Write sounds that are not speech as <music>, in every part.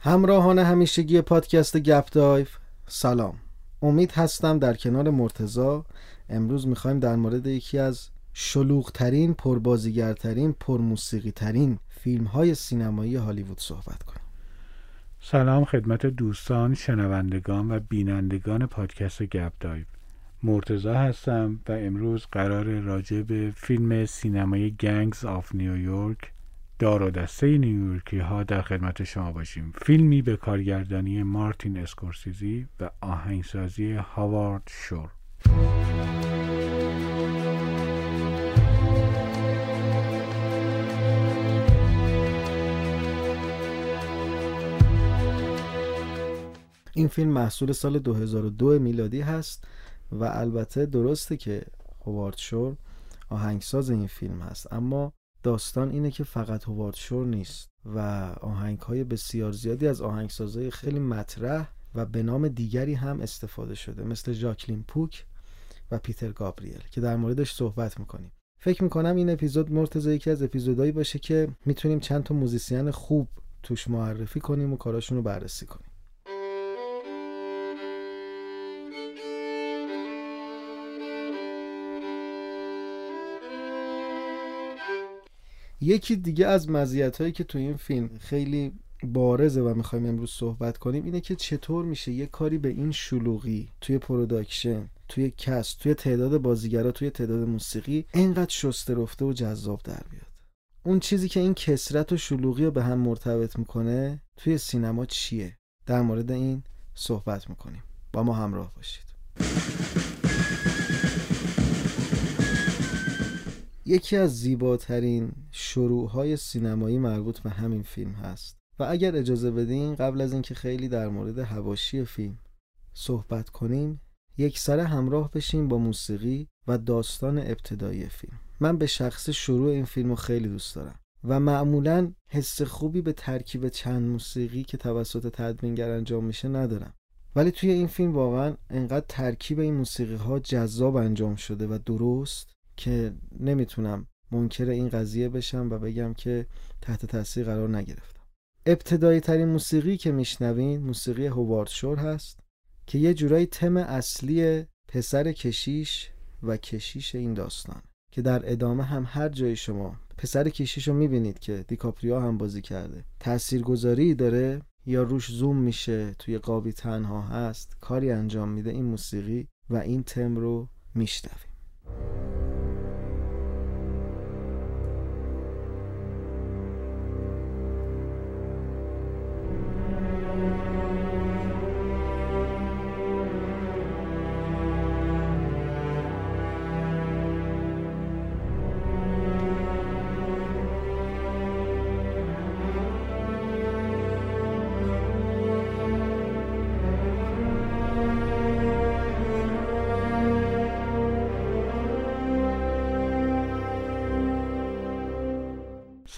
همراهان همیشگی پادکست گپ دایو سلام. امید هستم در کنار مرتضی امروز می‌خوایم در مورد یکی از شلوغترین پربازیگرترین پرموسیقی فیلم های سینمایی هالیوود صحبت کنیم. سلام خدمت دوستان شنوندگان و بینندگان پادکست گپ دایو. مرتضی هستم و امروز قرار راجع به فیلم سینمایی Gangs of New York دار و دسته نیویورکی ها در خدمت شما باشیم. فیلمی به کارگردانی مارتین اسکورسیزی و آهنگسازی هاوارد شور. این فیلم محصول سال 2002 میلادی هست و البته درسته که هوارد شور آهنگساز این فیلم هست اما داستان اینه که فقط هوارد شور نیست و آهنگ های بسیار زیادی از آهنگسازهای خیلی مطرح و به نام دیگری هم استفاده شده مثل ژاکلین پوک و پیتر گابریل که در موردش صحبت می‌کنیم. فکر می‌کنم این اپیزود مرتضی یکی از اپیزودهایی باشه که می‌تونیم چند تا موزیسین خوب توش معرفی کنیم و کاراشون رو بررسی کنیم. یکی دیگه از مزیت هایی که تو این فیلم خیلی بارزه و می‌خوایم امروز صحبت کنیم اینه که چطور میشه یه کاری به این شلوغی توی production توی cast توی تعداد بازیگرا توی تعداد موسیقی اینقدر شسته رفته و جذاب در بیاد. اون چیزی که این کثرت و شلوغی رو به هم مرتبط می‌کنه توی سینما چیه؟ در مورد این صحبت می‌کنیم. با ما همراه باشید. یکی از زیباترین شروعهای سینمایی مربوط به همین فیلم هست. و اگر اجازه بدین قبل از اینکه خیلی در مورد هواشی فیلم صحبت کنیم یک سره همراه بشیم با موسیقی و داستان ابتدایی فیلم. من به شخص شروع این فیلم رو خیلی دوست دارم و معمولا حس خوبی به ترکیب چند موسیقی که توسط تدوینگر انجام میشه ندارم. ولی توی این فیلم واقعا انقدر ترکیب این موسیقی ها جذاب انجام شده و درست که نمی‌تونم منکر این قضیه بشم و بگم که تحت تاثیر قرار نگرفتم. ابتدایی ترین موسیقی که میشنوین موسیقی هوارد شور هست که یه جورایی تم اصلی پسر کشیش و کشیش این داستان که در ادامه هم هر جای شما پسر کشیش رو می‌بینید که دیکاپریو هم بازی کرده. تاثیرگذاری داره یا روش زوم میشه توی قابی تنها هست کاری انجام میده این موسیقی و این تم رو میشنویم.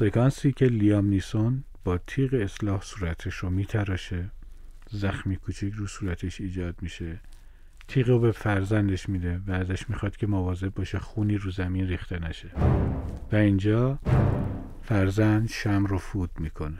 سکانسی که لیام نیسون با تیغ اصلاح صورتش رو میتراشه زخمی کوچیک رو صورتش ایجاد میشه. تیغ رو به فرزندش میده و ازش می‌خواد که مواظب باشه خونی رو زمین ریخته نشه. و اینجا فرزند شم رو فوت می‌کنه.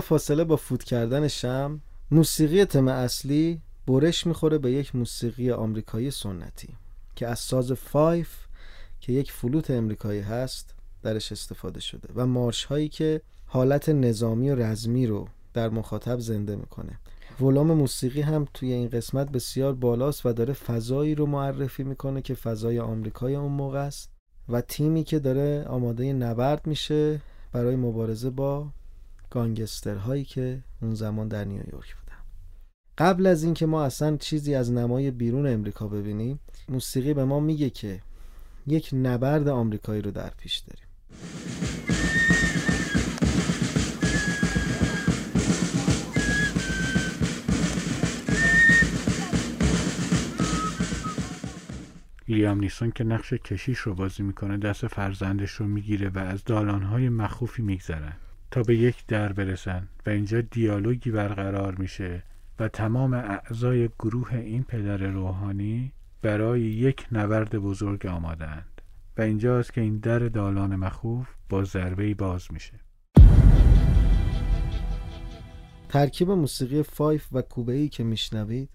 فاصله با فوت کردن شمع موسیقی تم اصلی برش می‌خوره به یک موسیقی آمریکایی سنتی که از ساز fife که یک فلوت امریکایی هست درش استفاده شده و مارش هایی که حالت نظامی و رزمی رو در مخاطب زنده می‌کنه. ولوم موسیقی هم توی این قسمت بسیار بالاست و داره فضایی رو معرفی می‌کنه که فضای آمریکای اون موقع است و تیمی که داره آماده نبرد میشه برای مبارزه با گانگسترهایی که اون زمان در نیویورک بودن. قبل از اینکه ما اصلا چیزی از نمای بیرون امریکا ببینیم موسیقی به ما میگه که یک نبرد آمریکایی رو در پیش داریم. لیام نیسون که نقش کشیش رو بازی می‌کنه دست فرزندش رو می‌گیره و از دالانهای مخوفی میگذرن. تا به یک در برسن و اینجا دیالوگی برقرار میشه و تمام اعضای گروه این پدر روحانی برای یک نبرد بزرگ آمادند و اینجاست که این در دالان مخوف با ضربه باز میشه. ترکیب موسیقی fife و کوبه‌ای که میشنوید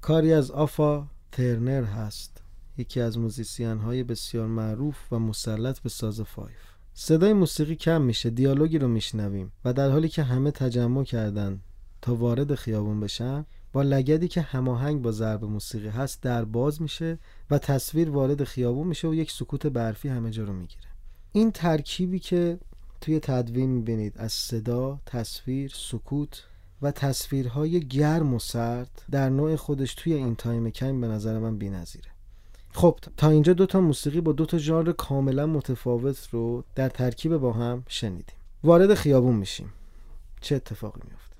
کاری از اوتا ترنر هست. یکی از موزیسین های بسیار معروف و مسلط به ساز fife. صدای موسیقی کم میشه دیالوگی رو میشنویم و در حالی که همه تجمع کردن تا وارد خیابون بشن با لگدی که هماهنگ با ضرب موسیقی هست در باز میشه و تصویر وارد خیابون میشه و یک سکوت برفی همه جا رو می‌گیره این ترکیبی که توی تدوین می‌بینید از صدا، تصویر، سکوت و تصویرهای گرم و سرد در نوع خودش توی این time کم به نظر من بی‌نظیره. خب تا اینجا دو تا موسیقی با دو تا ژانر کاملا متفاوت رو در ترکیب با هم شنیدیم. وارد خیابون میشیم. چه اتفاقی میفته؟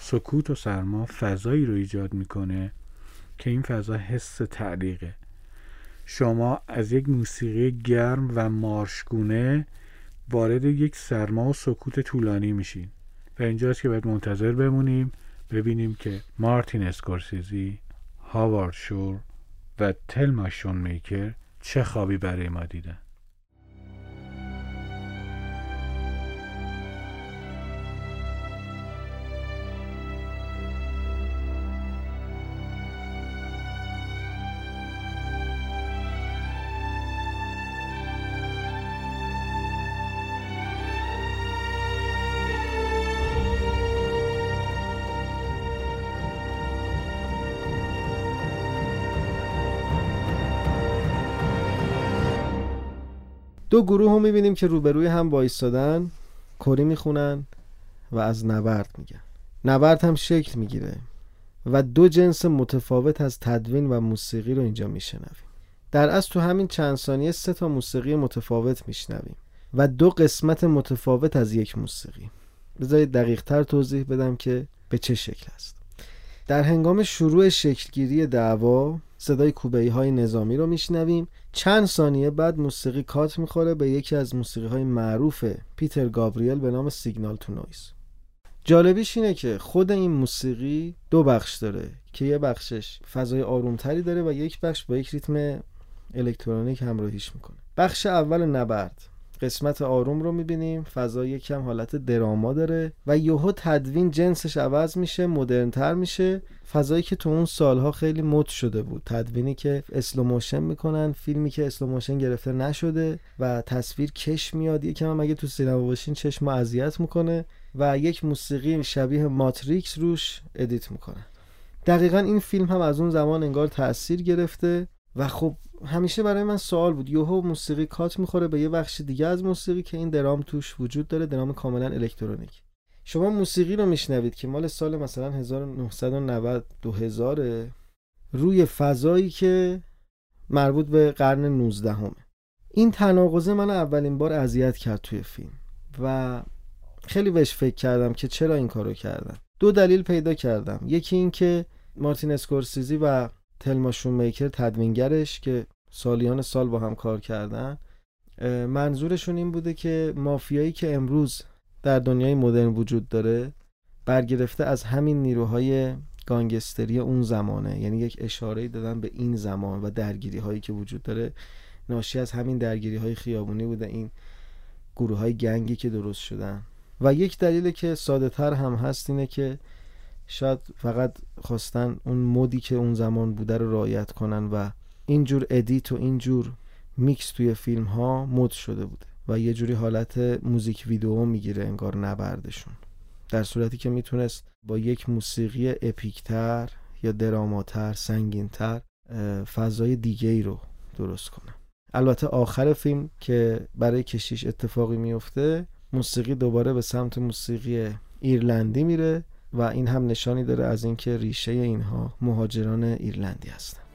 سکوت و سرما فضایی رو ایجاد می‌کنه که این فضا حس تعلیقه شما از یک موسیقی گرم و مارشگونه وارد یک سرما و سکوت طولانی میشین. و اینجاست که باید منتظر بمونیم ببینیم که مارتین اسکورسیزی هاوارد شور و تلما شون میکر چه خوابی برای ما دیدن. دو گروه رو می‌بینیم که روبروی هم وایستادن کری می‌خونن و از نبرد میگن. نبرد هم شکل می‌گیره و دو جنس متفاوت از تدوین و موسیقی رو اینجا میشنویم. در اصل تو همین چند ثانیه سه تا موسیقی متفاوت میشنویم و دو قسمت متفاوت از یک موسیقی. بذارید دقیق تر توضیح بدم که به چه شکل است. در هنگام شروع شکلگیری دعوا صدای کوبهی های نظامی رو میشنویم چند ثانیه بعد موسیقی کات می‌خوره به یکی از موسیقی های معروف پیتر گابریل به نام Signal to Noise. جالبیش اینه که خود این موسیقی دو بخش داره که یه بخشش فضای آرومتری داره و یک بخش با یک ریتم الکترونیک همراهیش می‌کنه. بخش اول نبرد. قسمت آروم رو می‌بینیم. فضا یکم حالت drama داره و یهو تدوین جنسش عوض میشه مدرنتر میشه. فضایی که تو اون سالها خیلی مد شده بود. تدوینی که slow motion می‌کنن فیلمی که slow motion گرفته نشده و تصویر کش میاد. یکم هم اگه تو سینما باشین چشم اذیت می‌کنه و یک موسیقی شبیه ماتریکس روش edit می‌کنه. دقیقا این فیلم هم از اون زمان انگار تاثیر گرفته و خب همیشه برای من سوال بود. یوهو موسیقی cut می‌خوره به یه بخش دیگه از موسیقی که این درام توش وجود داره درام کاملا الکترونیک. شما موسیقی رو میشنوید که مال سال مثلا 1990 2000 روی فضایی که مربوط به قرن 19 همه. این تناقضه من اولین بار اذیت کرد توی فیلم و خیلی بهش فکر کردم که چرا این کارو کردم دو دلیل پیدا کردم. یکی این که مارتین اسکورسیزی و تلما میکر تدوینگرش که سالیان سال با هم کار کردن منظورشون این بوده که مافیایی که امروز در دنیای مدرن وجود داره برگرفته از همین نیروهای گانگستری اون زمانه. یعنی یک اشاره دادن به این زمان و درگیری هایی که وجود داره. ناشی از همین درگیری های خیابونی بوده این گروه های گنگی که درست شدن. و یک دلیل که ساده تر هم هست اینه که شاید فقط خواستن اون مودی که اون زمان بوده رو رعایت کنن و اینجور edit و اینجور میکس توی فیلم ها مد شده بوده و یه جوری حالت music video می‌گیره انگار نبردشون. در صورتی که می‌تونست با یک موسیقی epic تر یا drama تر سنگینتر فضای دیگه ای رو درست کنه. البته آخر فیلم که برای کشیش اتفاقی میفته موسیقی دوباره به سمت موسیقی ایرلندی میره و این هم نشانی داره از اینکه ریشه اینها مهاجران ایرلندی هستن.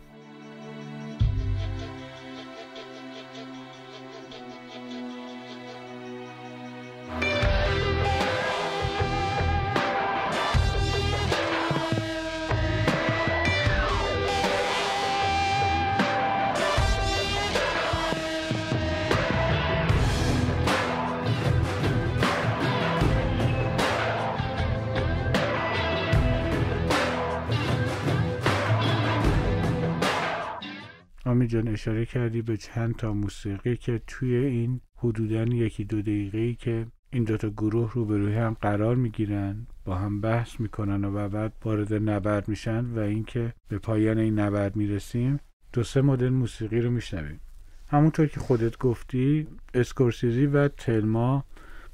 آمی جان اشاره کردی به چند تا موسیقی که توی این حدودا یکی دو دقیقه که این دوتا گروه رو به روی هم قرار می‌گیرن با هم بحث می‌کنن و بعد وارد نبرد میشن و اینکه به پایان این نبرد می‌رسیم دو سه مدل موسیقی رو میشنویم. همونطور که خودت گفتی اسکورسیزی و تلما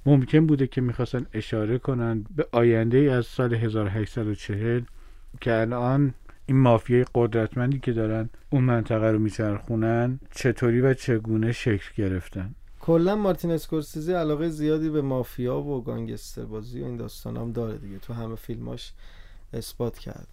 ممکن بوده که می‌خواستن اشاره کنن به آینده ای از سال 1840 که الان این مافیای قدرتمندی که دارن اون منطقه رو میچرخونن چطوری و چگونه شکل گرفتن؟ کلا مارتین اسکورسیزی علاقه زیادی به مافیا و گانگستر بازی و این داستان هم داره دیگه. تو همه فیلماش اثبات کرد.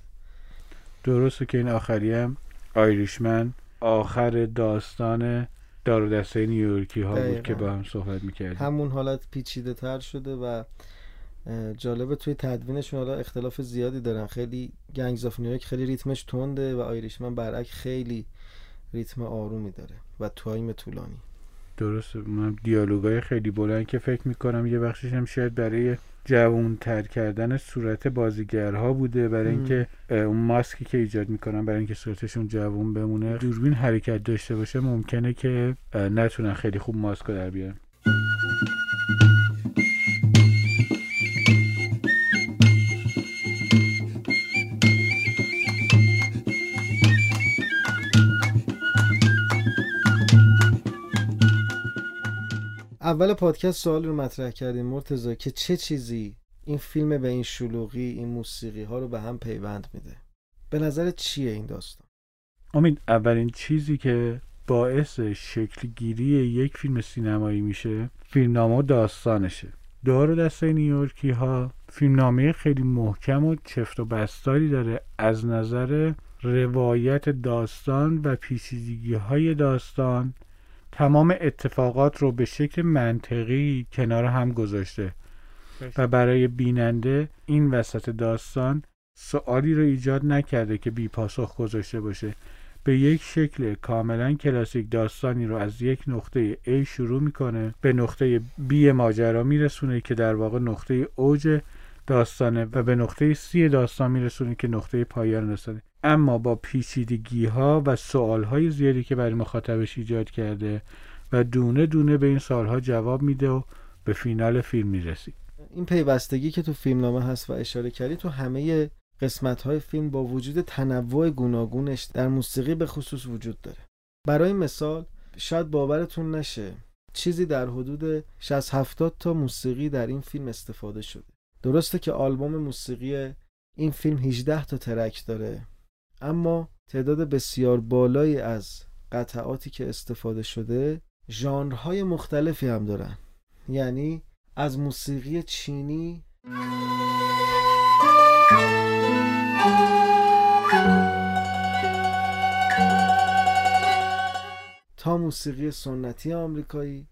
درسته که این آخری هم آیریشمن آخر داستان دار و دسته نیویورکی ها بود. که با هم صحبت می‌کردیم. همون حالت پیچیده تر شده و جالبه توی تدوینشون حالا اختلاف زیادی دارن. خیلی Gangs of New York خیلی ریتمش تنده و Irishman برعکس خیلی ریتم آرومی داره و time طولانی. درسته. من دیالوگای خیلی بلند که فکر می‌کنم یه بخشش هم شاید برای جوون تر کردن صورت بازیگرها بوده. برای. اینکه اون ماسکی که ایجاد می‌کنن برای اینکه صورتشون جوون بمونه دوربین حرکت داشته باشه ممکنه که نتونن خیلی خوب ماسک رو در بیارن. اول پادکست سوال رو مطرح کردیم مرتضی که چه چیزی این فیلم به این شلوغی این موسیقی ها رو به هم پیوند میده؟ به نظر چیه این داستان؟ امید اولین چیزی که باعث شکل گیری یک فیلم سینمایی میشه فیلمنامه و داستانشه. دار و دسته نیویورکی ها فیلمنامه خیلی محکم و چفت و بستاری داره. از نظر روایت داستان و پیچیدگی های داستان تمام اتفاقات رو به شکل منطقی کنار هم گذاشته و برای بیننده این وسط داستان سوالی رو ایجاد نکرده که بی پاسخ گذاشته باشه. به یک شکل کاملا کلاسیک داستانی رو از یک نقطه A شروع می‌کنه به نقطه B ماجرا میرسونه که در واقع نقطه اوج داستانه و به نقطه C داستان میرسونه که نقطه پایان داستانه اما با پیچیدگی ها و سوال های زیادی که برای مخاطبش ایجاد کرده و دونه دونه به این سوال ها جواب میده و به فینال فیلم می‌رسی این پیوستگی که تو فیلمنامه هست و اشاره کردی تو همه قسمت های فیلم با وجود تنوع گوناگونش در موسیقی به خصوص وجود داره. برای مثال شاید باورتون نشه چیزی در حدود 60 70 تا موسیقی در این فیلم استفاده شده. درسته که آلبوم موسیقی این فیلم 18 تا ترک داره. اما تعداد بسیار بالایی از قطعاتی که استفاده شده ژانرهای مختلفی هم دارن. یعنی از موسیقی چینی تا موسیقی سنتی آمریکایی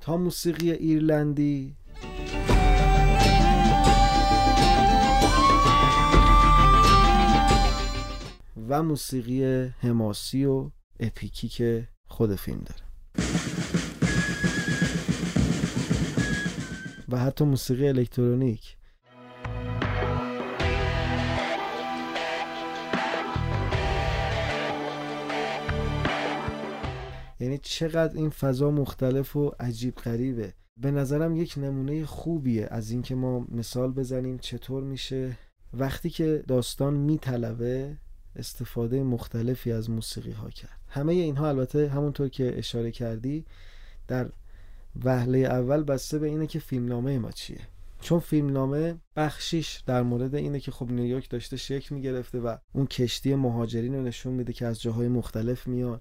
تا موسیقی ایرلندی و موسیقی حماسی و اپیکی که خود فیلم داره. و حتی موسیقی الکترونیک. یعنی چقدر این فضا مختلف و عجیب غریبه. به نظرم یک نمونه خوبیه از اینکه ما مثال بزنیم چطور میشه. وقتی که داستان میطلبه استفاده مختلفی از موسیقی ها کرد. همه اینها البته همونطور که اشاره کردی در وهله اول بسته به اینه که فیلمنامه ما چیه. چون فیلمنامه بخشیش در مورد اینه که خب نیویورک داشته شکل می‌گرفته و اون کشتی مهاجرین رو نشون میده که از جاهای مختلف میان.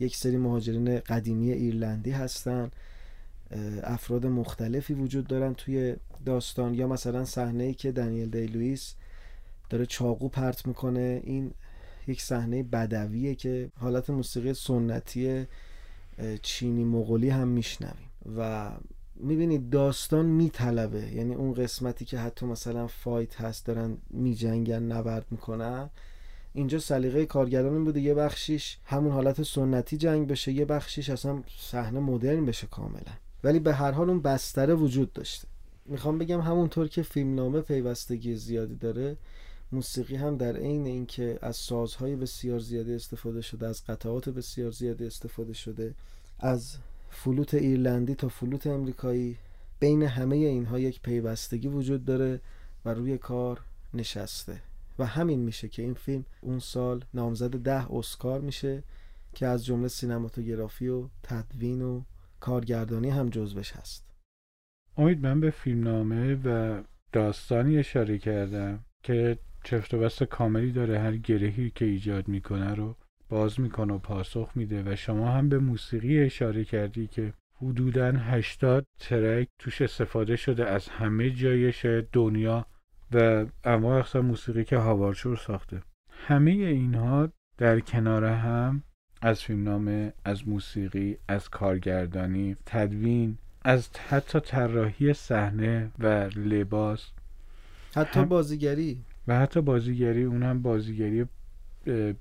یک سری مهاجرین قدیمی ایرلندی هستن افراد مختلفی وجود دارن توی داستان. یا مثلا صحنه ای که دنیل دی لوئیس داره چاقو پرت می‌کنه. این یک صحنه بدویه که حالت موسیقی سنتی چینی مغولی هم میشنویم. و می‌بینید داستان میطلبه. یعنی اون قسمتی که حتی مثلا فایت هست دارن میجنگن نبرد می‌کنن. اینجا سلیقه کارگردان بوده یه بخشیش همون حالت سنتی جنگ بشه یه بخشیش اصلا صحنه مدرن بشه کاملا. ولی به هر حال اون بستره وجود داشته. می‌خوام بگم همونطور که فیلمنامه پیوستگی زیادی داره موسیقی هم در عین اینکه از سازهای بسیار زیادی استفاده شده از قطعات بسیار زیادی استفاده شده از فلوت ایرلندی تا فلوت امریکایی بین همه اینها یک پیوستگی وجود داره و روی کار نشسته. و همین میشه که این فیلم اون سال نامزد ده اسکار میشه که از جمله سینماتوگرافی و تدوین و کارگردانی هم جزوش هست. امید من به فیلمنامه و داستانی اشاره کردم که چفت و بست کاملی داره هر گرهی که ایجاد می‌کنه رو باز می‌کنه و پاسخ میده و شما هم به موسیقی اشاره کردی که حدودا 80 ترک توش استفاده شده از همه جای دنیا و انواع اقسام موسیقی که هاوارشور ساخته. همه اینها در کنار هم از فیلمنامه از موسیقی از کارگردانی تدوین از حتی طراحی صحنه و لباس. حتی بازیگری. و حتی بازیگری اون هم بازیگری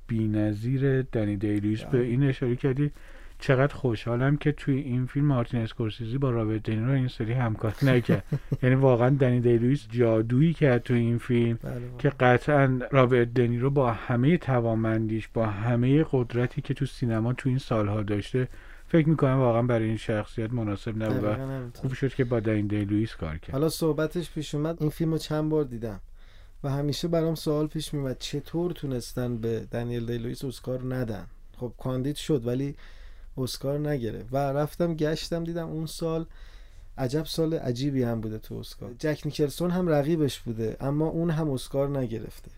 بینظیر دنیل دی لوئیس به این اشاره کردی. چقدر خوشحالم که توی این فیلم مارتین اسکورسیزی با رابرت دنیرو این سری همکاری <laughs> نکرد. یعنی واقعا دنیل دی لوئیس جادویی کرد توی این فیلم بله که قطعا رابرت دنیرو با همه توانمندیش با همه قدرتی که تو سینما تو این سالها داشته فکر می‌کنم واقعا برای این شخصیت مناسب نبود خوب شد که با دنیل دی لوئیس کار کرد. حالا صحبتش پیش اومد. این فیلم رو چند بار دیدم؟ و همیشه برام سوال پیش میومد چطور تونستن به دنیل دی لوئیس اسکار ندن؟ خب کاندید شد ولی اسکار نگرفت. و رفتم گشتم دیدم اون سال عجب سال عجیبی هم بوده تو اسکار. جک نیکلسون هم رقیبش بوده اما اون هم اسکار نگرفته.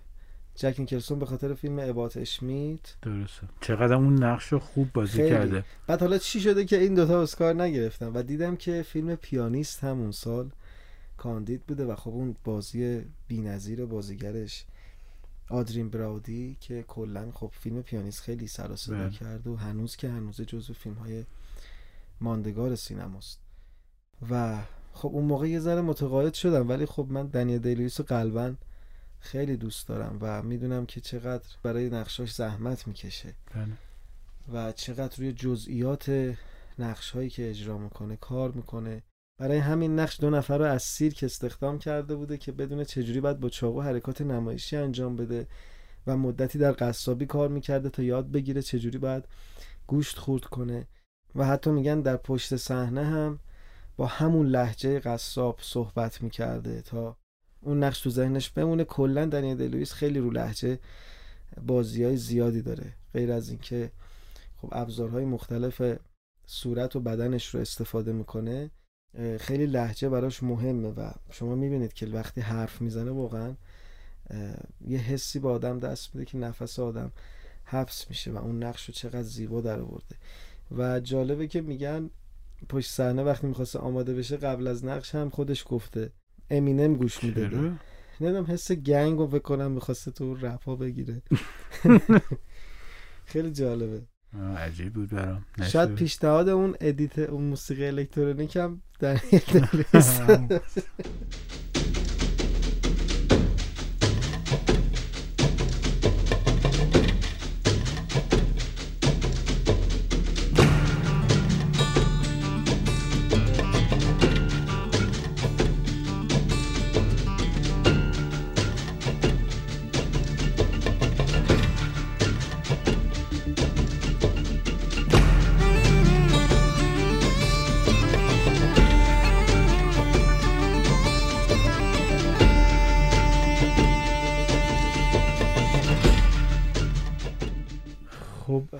جک نیکلسون به خاطر فیلم About Schmidt. درسته. چقدر اون نقش رو خوب بازی خیلی. کرده. بعد حالا چی شده که این دوتا اسکار نگرفتن؟ و دیدم که فیلم پیانیست هم اون سال کاندید بوده و خب اون بازی بی‌نظیر بازیگرش آدرین براودی که کلا خب فیلم پیانیست خیلی سر بله. کرد و هنوز که هنوز جزو فیلم های ماندگار سینماست و خب اون موقع یه ذره متقاعد شدم ولی خب من دنیا دیلیوس قلبا خیلی دوست دارم و می‌دونم که چقدر برای نقشاش زحمت می‌کشه بله. و چقدر روی جزئیات نقش هایی که اجرا می‌کنه کار می‌کنه برای همین نقش دو نفر رو از سیرک استخدام کرده بوده که بدون چجوری باید با چاقو حرکات نمایشی انجام بده و مدتی در قصابی کار می‌کرده تا یاد بگیره چجوری باید گوشت خورد کنه. و حتی میگن در پشت صحنه هم با همون لحجه قصاب صحبت می‌کرده تا اون نقش تو ذهنش بمونه. کلا دنیل دلویس خیلی رو لحجه بازی های زیادی داره. غیر از اینکه خب ابزارهای مختلف صورت و بدنش رو استفاده می‌کنه خیلی لحجه براش مهمه و شما می‌بینید که وقتی حرف می‌زنه واقعا یه حسی با آدم دست میده که نفس آدم حبس میشه و اون نقش رو چقدر زیبا در آورده. و جالبه که میگن پشت صحنه وقتی می‌خواسته آماده بشه قبل از نقش هم خودش گفته. امینم گوش میده. نمی‌دونم حس گنگ رو بکنم می‌خواسته تو رپا بگیره. <laughs> خیلی جالبه. عجیب بود برام. شاید پیشنهاد اون ادیت اون موسیقی الکترونیک هم در <laughs> <laughs>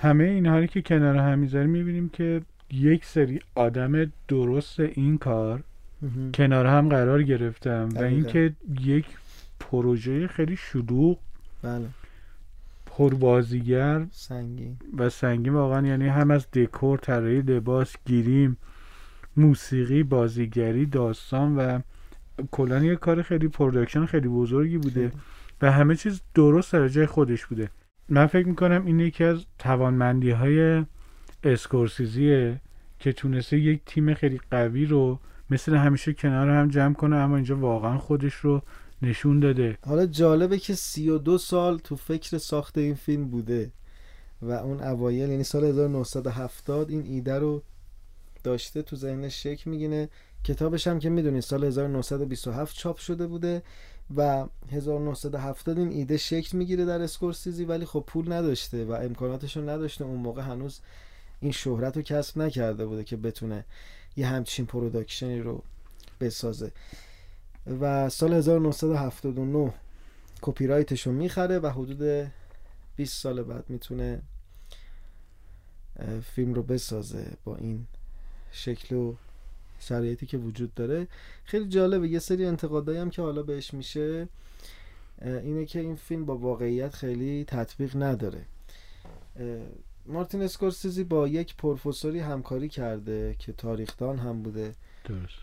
همه اینها رو که کنار هم می‌ذاریم می‌بینیم که یک سری آدم درست این کار. کنار هم قرار گرفتن و. اینکه یک پروژه خیلی شلوغ بله پربازیگر سنگین و سنگین واقعا یعنی هم از دکور طراحی لباس گریم موسیقی بازیگری داستان و کلا یه کار خیلی production خیلی بزرگی بوده و همه چیز درست در جای خودش بوده من فکر می‌کنم این یکی از توانمندی های اسکورسیزیه که تونسته یک تیم خیلی قوی رو مثل همیشه کنار هم جمع کنه اما اینجا واقعا خودش رو نشون داده. حالا جالبه که 32 سال تو فکر ساخت این فیلم بوده و اون اوایل یعنی سال 1970 این ایده رو داشته تو ذهنش شکل می‌گیره. کتابش هم که می‌دونید سال 1927 چاپ شده بوده. و 1970 این ایده شکل می‌گیره در اسکورسیزی ولی خب پول نداشته و امکاناتش رو نداشته. اون موقع هنوز این شهرت رو کسب نکرده بوده که بتونه یه همچین production ی رو بسازه. و سال 1979 کپی رایتش رو می‌خره و حدود 20 سال بعد می‌تونه فیلم رو بسازه با این شکل و شرایطی که وجود داره. خیلی جالبه. یه سری انتقادایی هم که حالا بهش میشه اینه که این فیلم با واقعیت خیلی تطبیق نداره. مارتین اسکورسیزی با یک پروفسوری همکاری کرده که تاریخدان هم بوده. درست.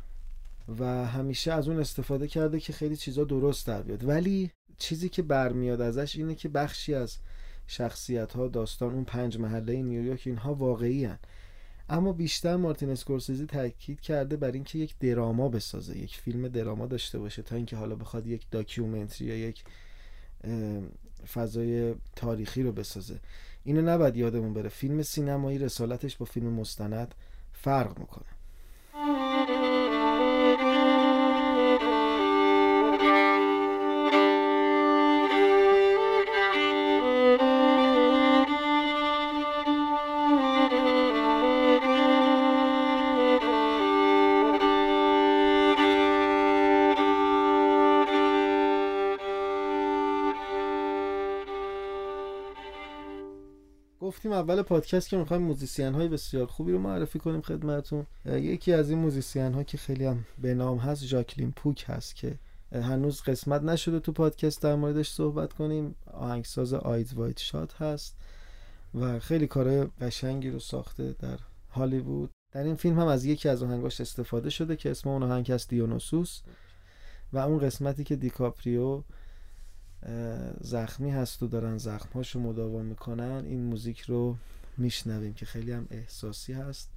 و همیشه از اون استفاده کرده که خیلی چیزا درست در بیاد. ولی چیزی که برمیاد ازش اینه که بخشی از شخصیت ها داستان اون پنج محله نیویورک اینها واقعی هن. اما بیشتر مارتین اسکورسیزی تاکید کرده بر اینکه یک دراما بسازه یک فیلم دراما داشته باشه تا اینکه حالا بخواد یک documentary یا یک فضای تاریخی رو بسازه. اینو نباید یادمون بره. فیلم سینمایی رسالتش با فیلم مستند فرق می‌کنه. گفتیم اول پادکست که می‌خوایم موزیسین های بسیار خوبی رو معرفی کنیم خدمتون یکی از این موزیسین ها که خیلی هم به نام هست ژاکلین پوک هست که هنوز قسمت نشده تو پادکست در موردش صحبت کنیم. آهنگساز آیز وایت شات هست و خیلی کارهای قشنگی رو ساخته در هالیوود. در این فیلم هم از یکی از آهنگاش استفاده شده که اسم اون آهنگ هست دیونوسوس و اون قسمتی که دیکاپریو زخمی هست و دارن زخمهاشو مداوا می‌کنن. این موزیک رو میشنویم که خیلی هم احساسی هست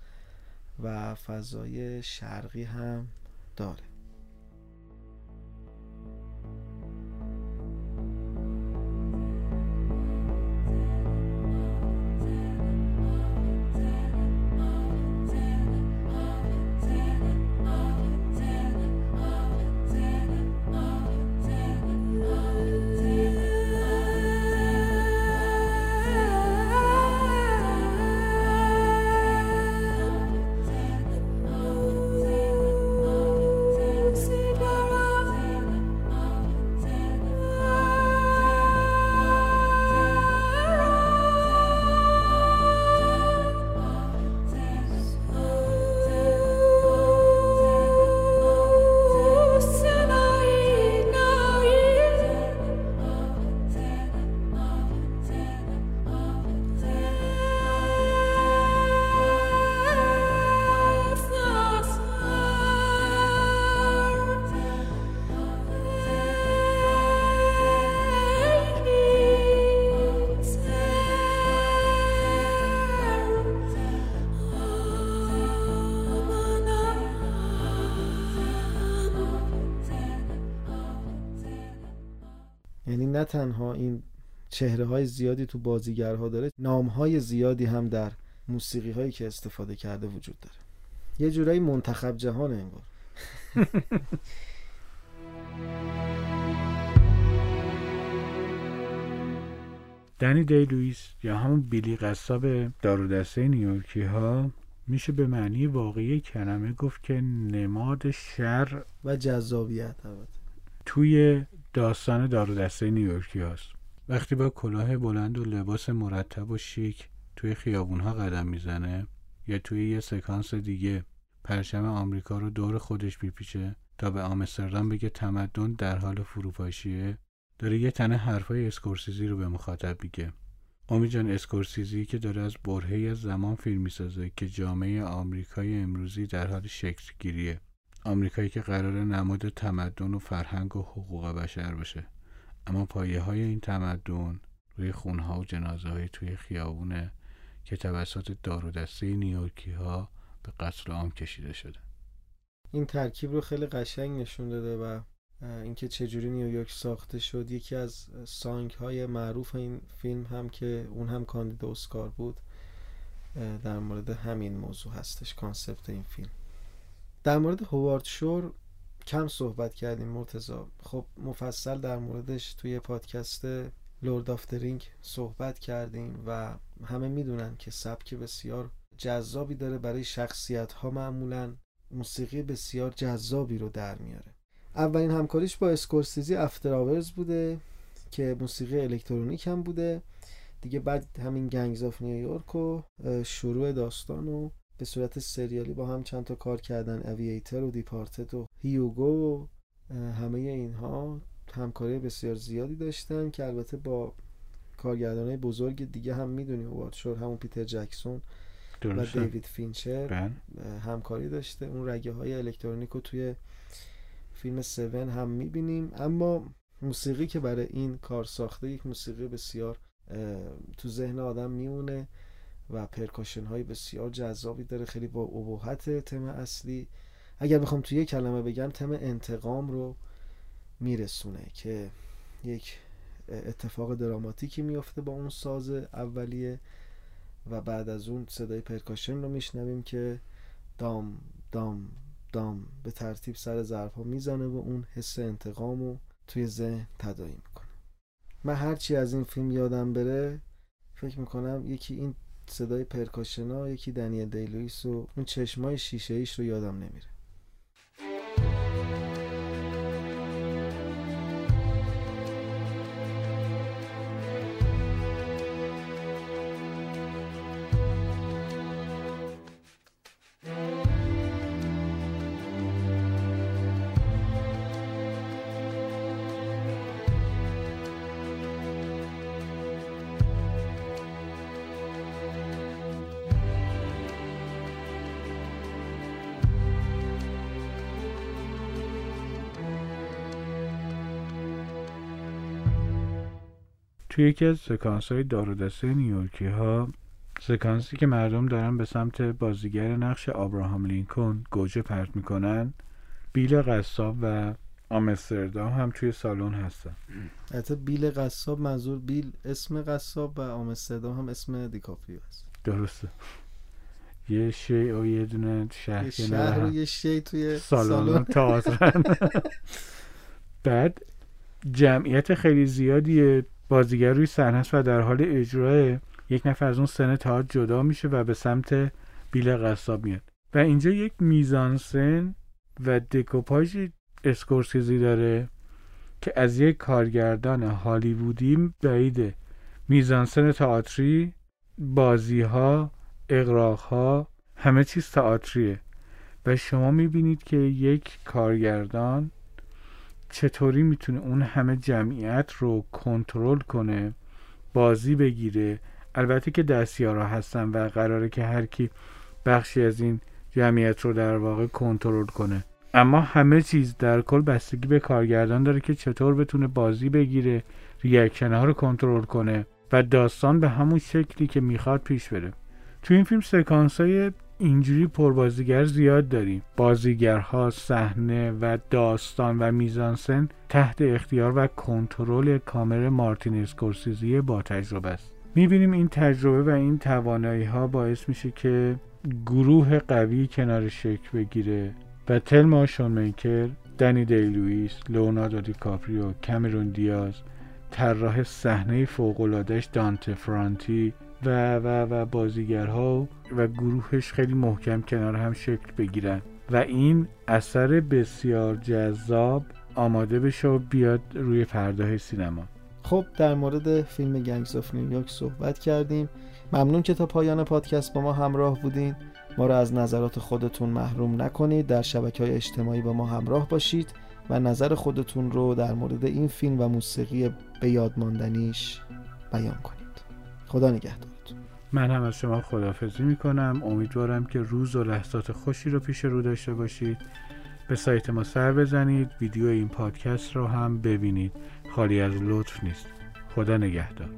و فضای شرقی هم داره. نه تنها این چهره های زیادی تو بازیگرها داره نام های زیادی هم در موسیقی هایی که استفاده کرده وجود داره. یه جورایی منتخب جهان انگار. <laughs> دنی دی لوئیس یا همون بیلی قصاب دار دسته نیویورکی ها میشه به معنی واقعی کلمه گفت که نماد شر و جذابیت البته. توی داستان دار دسته نیویورکی هاست. وقتی با کلاه بلند و لباس مرتب و شیک توی خیابون ها قدم می‌زنه یا توی یه سکانس دیگه پرچم آمریکا رو دور خودش میپیچه تا به آمستردام بگه تمدن در حال فروپاشیه داره یه تنه حرفای اسکورسیزی رو به مخاطب میگه. امید جان اسکورسیزی که داره از برهه از زمان فیلم می‌سازه که جامعه آمریکای امروزی در حال شکل گیریه آمریکایی که قرار نماد تمدن و فرهنگ و حقوق بشر باشه. اما پایه های این تمدن روی خونها و جنازه های توی خیابونه که توسط دار و دسته نیویورکی ها به قتل عام کشیده شده. این ترکیب رو خیلی قشنگ نشون داده و اینکه چجوری نیویورک ساخته شد. یکی از سانگ های معروف این فیلم هم که اون هم کاندید اسکار بود در مورد همین موضوع هستش concept این فیلم. در مورد هوارد شور کم صحبت کردیم مرتضی خب مفصل در موردش توی پادکست Lord of صحبت کردیم و همه می‌دونن که سبک بسیار جذابی داره. برای شخصیت ها معمولا موسیقی بسیار جذابی رو در میاره. اولین همکاریش با اسکورسیزی After Hours بوده که موسیقی الکترونیک هم بوده. دیگه بعد همین Gangs of New York و شروع داستان و به صورت سریالی با هم چند تا کار کردن Aviator و Departed و Hugo و همه اینها همکاری بسیار زیادی داشتن که البته با کارگردانای بزرگ دیگه هم می‌دونی شور همون پیتر جکسون و دیوید فینچر بله. همکاری داشته. اون رگه های الکترونیک رو توی فیلم 7 هم می‌بینیم. اما موسیقی که برای این کار ساخته یک موسیقی بسیار تو ذهن آدم میمونه. و پرکاشن های بسیار جذابی داره. خیلی با ابهت تم اصلی. اگر بخوام توی یک کلمه بگم تم انتقام رو میرسونه که یک اتفاق دراماتیکی میفته با اون ساز اولیه و بعد از اون صدای پرکاشن رو میشنویم که دام دام دام به ترتیب سر ضرب ها می‌زنه و اون حس انتقام رو توی ذهن تدایی می‌کنه. من هرچی از این فیلم یادم بره فکر می‌کنم یکی این صدای پرکاشنا یکی دنیل دیلویس و اون چشمای شیشه ایش رو یادم نمیره. توی یکی از سکانس های دار و دسته نیویورکی ها سکانسی که مردم دارن به سمت بازیگر نقش آبراهام لینکن گوجه پرت می‌کنن بیل قصاب و آمستردام هم توی سالن هستن. حتی بیل قصاب منظور بیل اسم قصاب و آمستردام هم اسم دیکاپریو هست. درسته. یه شی و یه دونه شهر یه شهر و یه شی توی سالن تئاتر <laughs> بعد جمعیت خیلی زیادی بازیگر روی صحنه است و در حال اجرای یک نفر از اون سن تئاتر جدا میشه و به سمت بیل قصاب میاد. و اینجا یک میزانسن و دکوپاژ اسکورسیزی داره که از یک کارگردان هالیوودی بعیده میزانسن تئاتری بازی ها اقراق ها همه چیز تئاتریه. و شما می‌بینید که یک کارگردان چطوری می‌تونه اون همه جمعیت رو کنترل کنه بازی بگیره؟ البته که دستیارا هستن و قراره که هر کی بخشی از این جمعیت رو در واقع کنترل کنه. اما همه چیز در کل بستگی به کارگردان داره که چطور بتونه بازی بگیره reaction ها رو کنترل کنه و داستان به همون شکلی که می‌خواد پیش بره. تو این فیلم سکانس های اینجوری پربازیگر زیاد داریم. بازیگرها صحنه و داستان و میزانسن تحت اختیار و کنترل کامر مارتین اسکورسیزی با تجربه است. می‌بینیم این تجربه و این توانایی ها باعث میشه که گروه قوی کنار شکل بگیره و تلما میکر دنیل دی‌لوییس لئوناردو دیکاپریو کامرون دیاز طراح صحنه فوق‌العاده‌اش دانته فرتی و و و بازیگرها و گروهش خیلی محکم کنار هم شکل بگیرن. و این اثر بسیار جذاب آماده بشه و بیاد روی پرده سینما. خب در مورد فیلم Gangs of New York صحبت کردیم. ممنون که تا پایان پادکست با ما همراه بودین. ما را از نظرات خودتون محروم نکنید. در شبکه های اجتماعی با ما همراه باشید و نظر خودتون رو در مورد این فیلم و موسیقی به یاد ماندنیش بیان کنید. خدا نگهدارتون من هم از شما خدافزی می‌کنم. امیدوارم که روز و لحظات خوشی رو پیش رو داشته باشید. به سایت ما سر بزنید. ویدیو این پادکست رو هم ببینید. خالی از لطف نیست. خدا نگهدار.